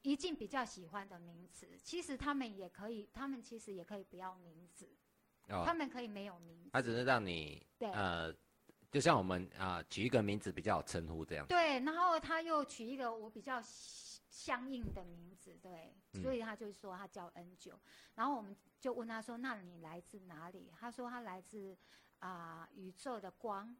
一静比较喜欢的名词。其实他们也可以，他们其实也可以不要名字，哦他，们可以没有名字。他只是让你对呃，就像我们啊、取一个名字比较好称呼这样。对，然后他又取一个我比较相相应的名字，对，嗯所以他就说他叫 N 九，然后我们就问他说：“那你来自哪里？”他说他来自啊、宇宙的光，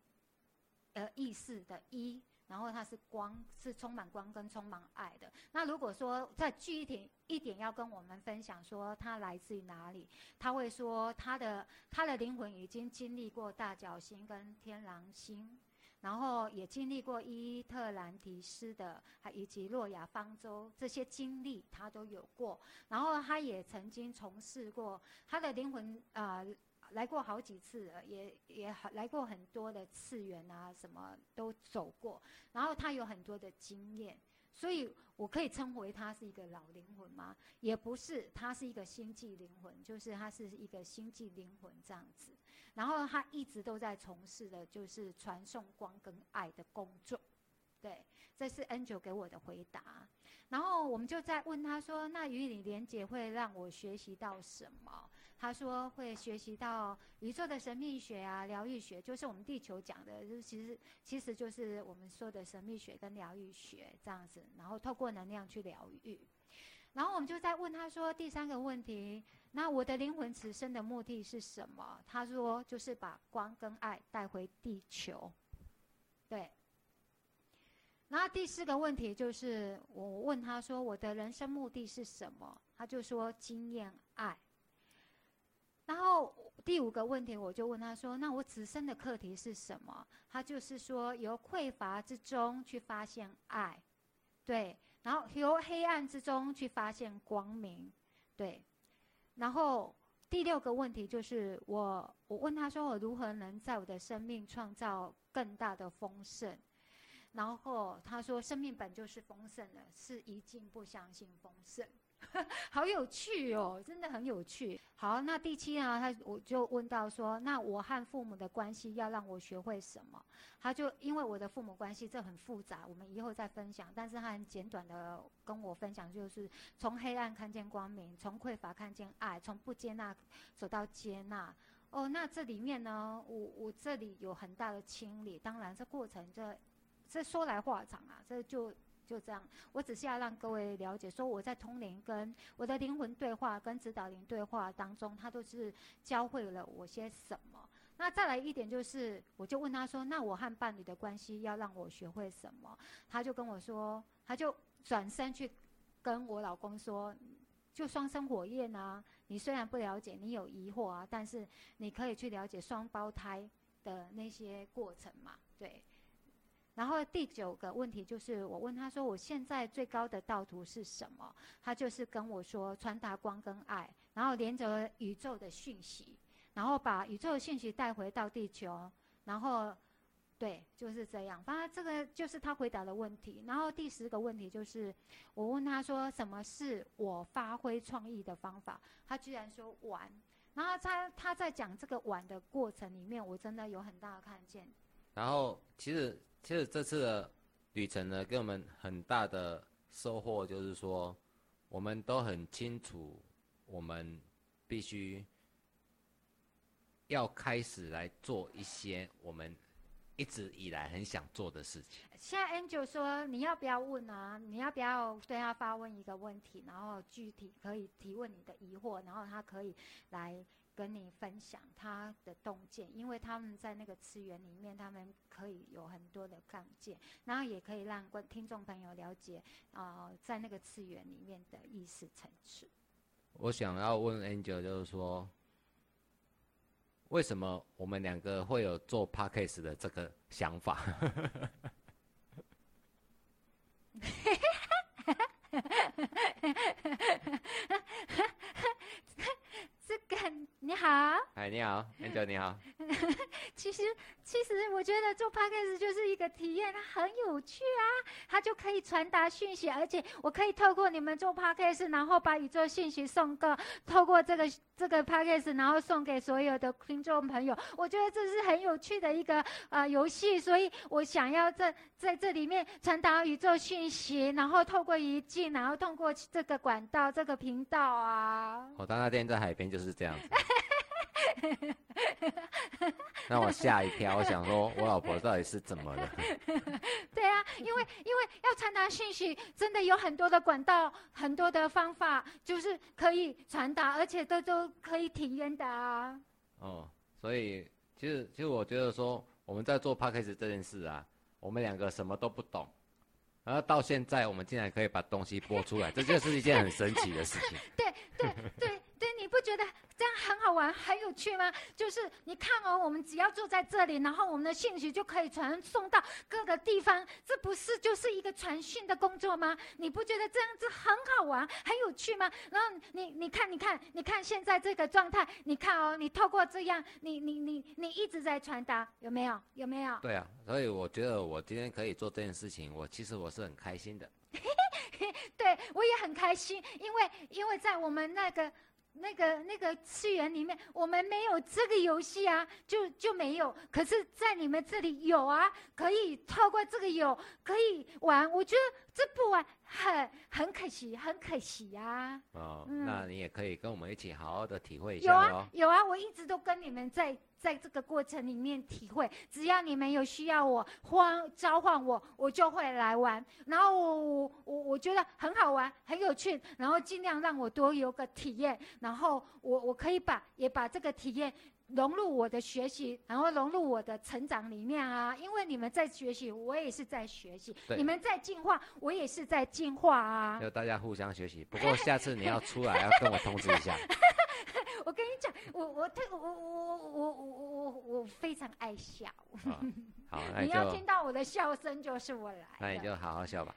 呃，意识的一，然后它是光，是充满光跟充满爱的。那如果说再具体一点要跟我们分享说他来自于哪里，他会说他的他的灵魂已经经历过大角星跟天狼星。然后也经历过伊特兰提斯的，还以及诺亚方舟这些经历，他都有过。然后他也曾经从事过他的灵魂啊、来过好几次了，也也来过很多的次元啊，什么都走过。然后他有很多的经验，所以我可以称为他是一个老灵魂吗？也不是，他是一个星际灵魂，就是他是一个星际灵魂这样子。然后他一直都在从事的就是传送光跟爱的工作，对，这是 Angel 给我的回答。然后我们就在问他说：“那与你连结会让我学习到什么？”他说会学习到宇宙的神秘学啊、疗愈学，就是我们地球讲的，就其实其实就是我们说的神秘学跟疗愈学这样子，然后透过能量去疗愈。然后我们就在问他说第三个问题，那我的灵魂此生的目的是什么？他说就是把光跟爱带回地球。对。然后第四个问题就是我问他说我的人生目的是什么？他就说经验爱。然后第五个问题我就问他说那我此生的课题是什么？他就是说由匮乏之中去发现爱，对。然后由黑暗之中去发现光明，对。然后第六个问题就是我，我问他说，我如何能在我的生命创造更大的丰盛？然后他说，生命本就是丰盛的，是一定不相信丰盛。好有趣哦，真的很有趣。好，那第七呢？他我就问到说，那我和父母的关系要让我学会什么？他就因为我的父母关系这很复杂，我们以后再分享。但是他很简短的跟我分享，就是从黑暗看见光明，从匮乏看见爱，从不接纳走到接纳。哦，那这里面呢，我我这里有很大的清理。当然，这过程这这说来话长啊，这就。就这样，我只是要让各位了解，说我在通灵跟我的灵魂对话、跟指导灵对话当中，他都是教会了我些什么。那再来一点就是，我就问他说：“那我和伴侣的关系要让我学会什么？”他就跟我说，他就转身去跟我老公说：“就双生火焰啊，你虽然不了解，你有疑惑啊，但是你可以去了解双胞胎的那些过程嘛，对。”然后第九个问题就是，我问他说：“我现在最高的道途是什么？”他就是跟我说：“传达光跟爱，然后连着宇宙的讯息，然后把宇宙的讯息带回到地球。”然后，对，就是这样。反正这个就是他回答的问题。然后第十个问题就是，我问他说：“什么是我发挥创意的方法？”他居然说玩。然后他他在讲这个玩的过程里面，我真的有很大的看见。然后其实其实这次的旅程呢，给我们很大的收获，就是说我们都很清楚，我们必须要开始来做一些我们一直以来很想做的事情。现在 Angel 说你要不要问啊？你要不要对他发问一个问题，然后具体可以提问你的疑惑，然后他可以来跟你分享他的洞见，因为他们在那个次元里面，他们可以有很多的看见，然后也可以让观听众朋友了解啊、在那个次元里面的意识层次。我想要问 Angel，就是说，为什么我们两个会有做 podcast 的这个想法？这个你好，哎，你好，Angel，你好。其实其实我觉得做 podcast 就是一个体验，它很有趣啊，它就可以传达讯息，而且我可以透过你们做 podcast，然后把宇宙信息送个，透过这个这个 podcast，然后送给所有的听众朋友。我觉得这是很有趣的一个呃游戏，所以我想要在在这里面传达宇宙讯息，然后透过仪器，然后通过这个管道、这个频道啊。我当那天在海边就是这样子。让我吓一跳，我想说，我老婆到底是怎么了？对啊，因为因为要传达讯息，真的有很多的管道，很多的方法，就是可以传达，而且都都可以体验的啊。哦，所以其实其实我觉得说，我们在做 p a c k a g e 这件事啊，我们两个什么都不懂，然后到现在我们竟然可以把东西播出来，这就是一件很神奇的事情。对对对对，你不觉得？这样很好玩，很有趣吗？就是你看哦，我们只要坐在这里，然后我们的信息就可以传送到各个地方，这不是就是一个传讯的工作吗？你不觉得这样子很好玩、很有趣吗？然后你你看，你看，你看现在这个状态，你看哦，你透过这样，你你你你一直在传达，有没有？有没有？对啊，所以我觉得我今天可以做这件事情，我其实我是很开心的。对我也很开心，因为因为在我们那个。那个那个次元里面，我们没有这个游戏啊，就就没有。可是，在你们这里有啊，可以透过这个有可以玩。我觉得这不玩很很可惜，很可惜呀。哦，那你也可以跟我们一起好好的体会一下有啊，有啊，我一直都跟你们在。在这个过程里面体会，只要你们有需要我，欢召唤我，我就会来玩。然后我我我我觉得很好玩，很有趣，然后尽量让我多有个体验。然后我我可以把也把这个体验融入我的学习，然后融入我的成长里面啊。因为你们在学习，我也是在学习；你们在进化，我也是在进化啊。要大家互相学习。不过下次你要出来，要跟我通知一下。我跟你讲，我我特我我我我我我非常爱笑。好，你要听到我的笑声，就是我来。那你就好好笑吧。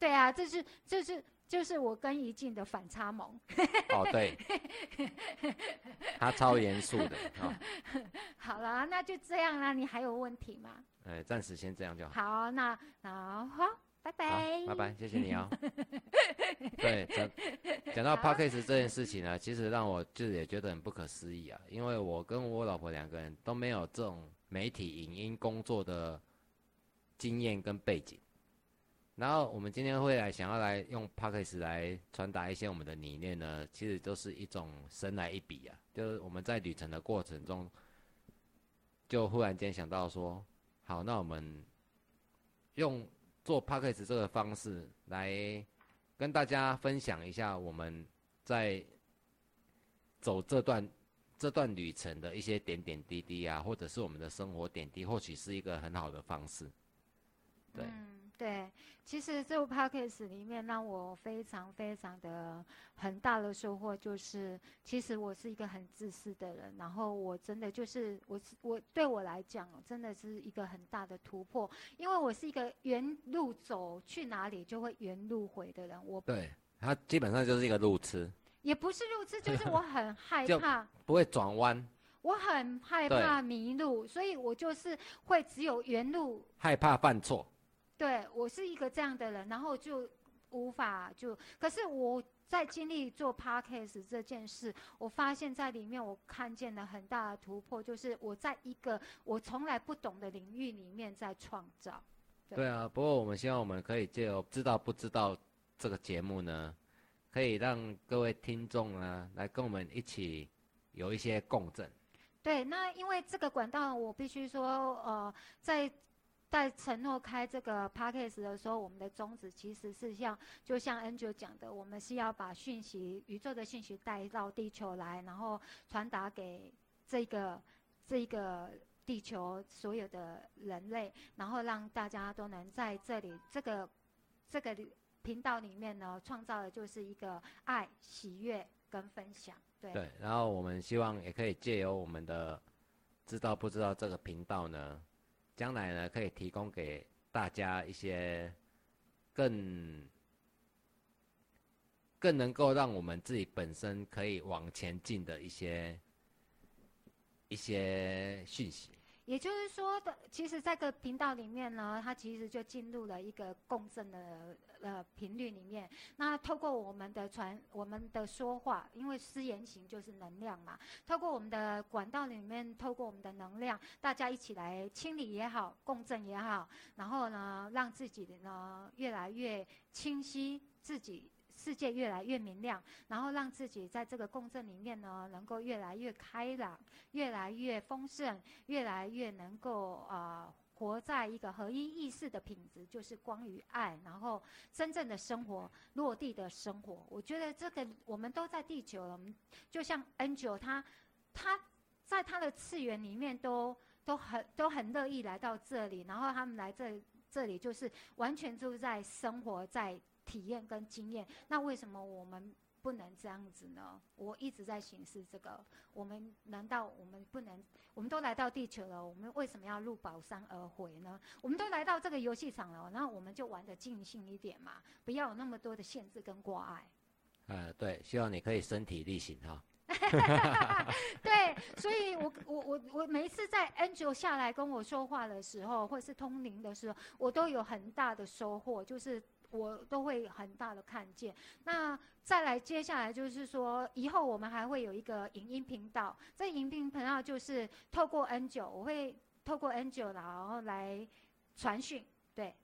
对啊，这是这是就是我跟怡静的反差萌。哦，对，他超严肃的。好了，那就这样啦。你还有问题吗？哎，暂时先这样就好。好，那那好。拜拜，拜拜，谢谢你哦。对，讲讲到 p a c k a g e 这件事情呢，其实让我就也觉得很不可思议啊，因为我跟我老婆两个人都没有这种媒体影音工作的经验跟背景，然后我们今天会来想要来用 p a c k a g e 来传达一些我们的理念呢，其实都是一种神来一笔啊，就是我们在旅程的过程中，就忽然间想到说，好，那我们用。做 p a c k a g e 这个方式来跟大家分享一下我们在走这段这段旅程的一些点点滴滴啊，或者是我们的生活点滴，或许是一个很好的方式，对。对，其实这部 p a c k a g e 里面让我非常非常的很大的收获，就是其实我是一个很自私的人，然后我真的就是我我对我来讲，真的是一个很大的突破，因为我是一个原路走去哪里就会原路回的人。我对他基本上就是一个路痴，也不是路痴，就是我很 害怕不会转弯，我很害怕迷路，所以我就是会只有原路，害怕犯错。对我是一个这样的人，然后就无法就，可是我在经历做 podcast 这件事，我发现在里面我看见了很大的突破，就是我在一个我从来不懂的领域里面在创造。对啊，不过我们希望我们可以借由知道不知道这个节目呢，可以让各位听众啊来跟我们一起有一些共振。对，那因为这个管道，我必须说，呃，在。在承诺开这个 p a c k a g e 的时候，我们的宗旨其实是像，就像 Angel 讲的，我们是要把讯息、宇宙的讯息带到地球来，然后传达给这个、这个地球所有的人类，然后让大家都能在这里这个这个频道里面呢，创造的就是一个爱、喜悦跟分享。对。对，然后我们希望也可以借由我们的知道不知道这个频道呢。将来呢，可以提供给大家一些更更能够让我们自己本身可以往前进的一些一些讯息。也就是说的，其实这个频道里面呢，它其实就进入了一个共振的呃频率里面。那透过我们的传，我们的说话，因为思言行就是能量嘛。透过我们的管道里面，透过我们的能量，大家一起来清理也好，共振也好，然后呢，让自己呢越来越清晰，自己。世界越来越明亮，然后让自己在这个共振里面呢，能够越来越开朗，越来越丰盛，越来越能够啊，活在一个合一意识的品质，就是光与爱，然后真正的生活，落地的生活。我觉得这个我们都在地球了，我们就像 Angel 他，他在他的次元里面都都很都很乐意来到这里，然后他们来这这里就是完全就在生活在。体验跟经验，那为什么我们不能这样子呢？我一直在显示这个，我们难道我们不能？我们都来到地球了，我们为什么要入宝山而回呢？我们都来到这个游戏场了，那我们就玩的尽兴一点嘛，不要有那么多的限制跟挂碍。呃，对，希望你可以身体力行哈。对，所以我我我我每一次在 Angel 下来跟我说话的时候，或是通灵的时候，我都有很大的收获，就是。我都会很大的看见。那再来，接下来就是说，以后我们还会有一个影音频道。这影音频道就是透过 N 九，我会透过 N 九，然后来传讯。对。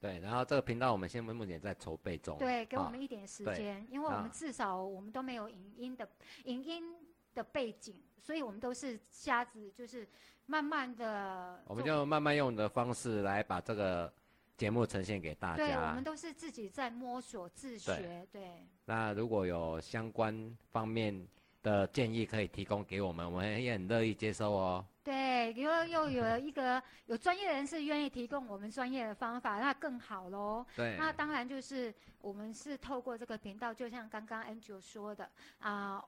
对，然后这个频道我们现在目前在筹备中。对，给我们一点时间，因为我们至少我们都没有影音的影音的背景，所以我们都是瞎子，就是慢慢的。我们就慢慢用的方式来把这个。节目呈现给大家。对，我们都是自己在摸索自学。对。那如果有相关方面的建议可以提供给我们，我们也很乐意接收哦。对，如果又有一个有专业人士愿意提供我们专业的方法，那更好喽。对。那当然就是我们是透过这个频道，就像刚刚 Angel 说的啊。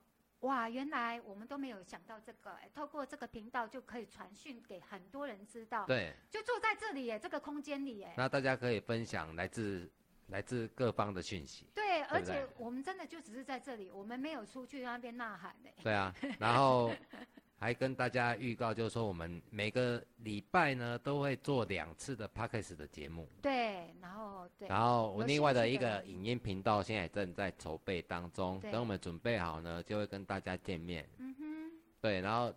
哇，原来我们都没有想到这个，透过这个频道就可以传讯给很多人知道。对，就住在这里耶，这个空间里耶。那大家可以分享来自来自各方的讯息。对，而且我们真的就只是在这里，我们没有出去那边呐喊的。对啊，然后。还跟大家预告，就是说我们每个礼拜呢都会做两次的 p a c k a g e 的节目。对，然后对。然后我另外的一个影音频道现在正在筹备当中，等我们准备好呢，就会跟大家见面。嗯哼。对，然后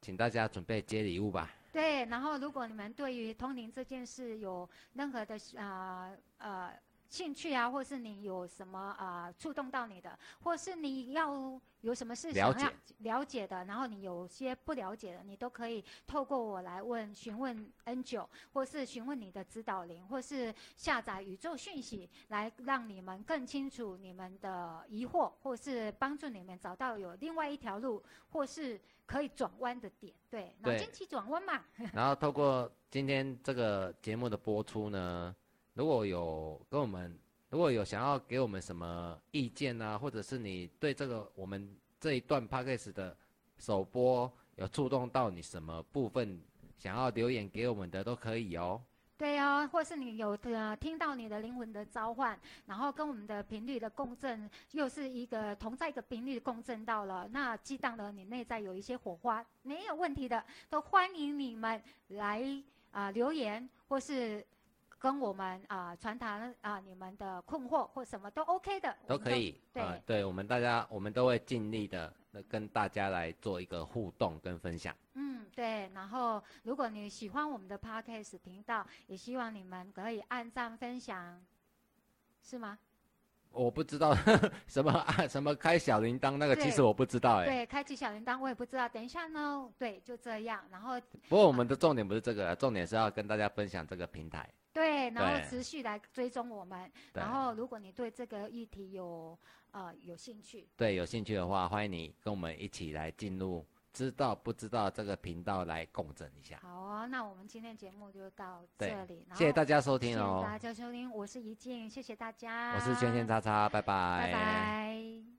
请大家准备接礼物吧。对，然后如果你们对于通灵这件事有任何的啊呃。兴趣啊，或是你有什么啊触动到你的，或是你要有什么事想要了解的，然后你有些不了解的，你都可以透过我来问询问 N 九，或是询问你的指导灵，或是下载宇宙讯息，来让你们更清楚你们的疑惑，或是帮助你们找到有另外一条路，或是可以转弯的点。对，脑筋急转弯嘛。然后透过今天这个节目的播出呢。如果有跟我们，如果有想要给我们什么意见啊，或者是你对这个我们这一段 p a c k a g e 的首播有触动到你什么部分，想要留言给我们的都可以哦。对哦，或是你有的听到你的灵魂的召唤，然后跟我们的频率的共振又是一个同在一个频率共振到了，那激荡的你内在有一些火花，没有问题的，都欢迎你们来啊留言或是。跟我们啊传达啊你们的困惑或什么都 OK 的，都可以。对，对我们大家，我们都会尽力的跟大家来做一个互动跟分享。嗯，对。然后，如果你喜欢我们的 Podcast 频道，也希望你们可以按赞分享，是吗？我不知道 什么啊 什么开小铃铛那个，其实我不知道哎。对，开启小铃铛我也不知道。等一下呢，对，就这样。然后，不过我们的重点不是这个，重点是要跟大家分享这个平台。对，然后持续来追踪我们。然后，如果你对这个议题有呃有兴趣，对有兴趣的话，欢迎你跟我们一起来进入知道不知道这个频道来共振一下。好哦，那我们今天节目就到这里。谢谢大家收听哦。谢谢大家收听，我是怡静，谢谢大家。我是圈圈叉叉，拜拜。拜拜。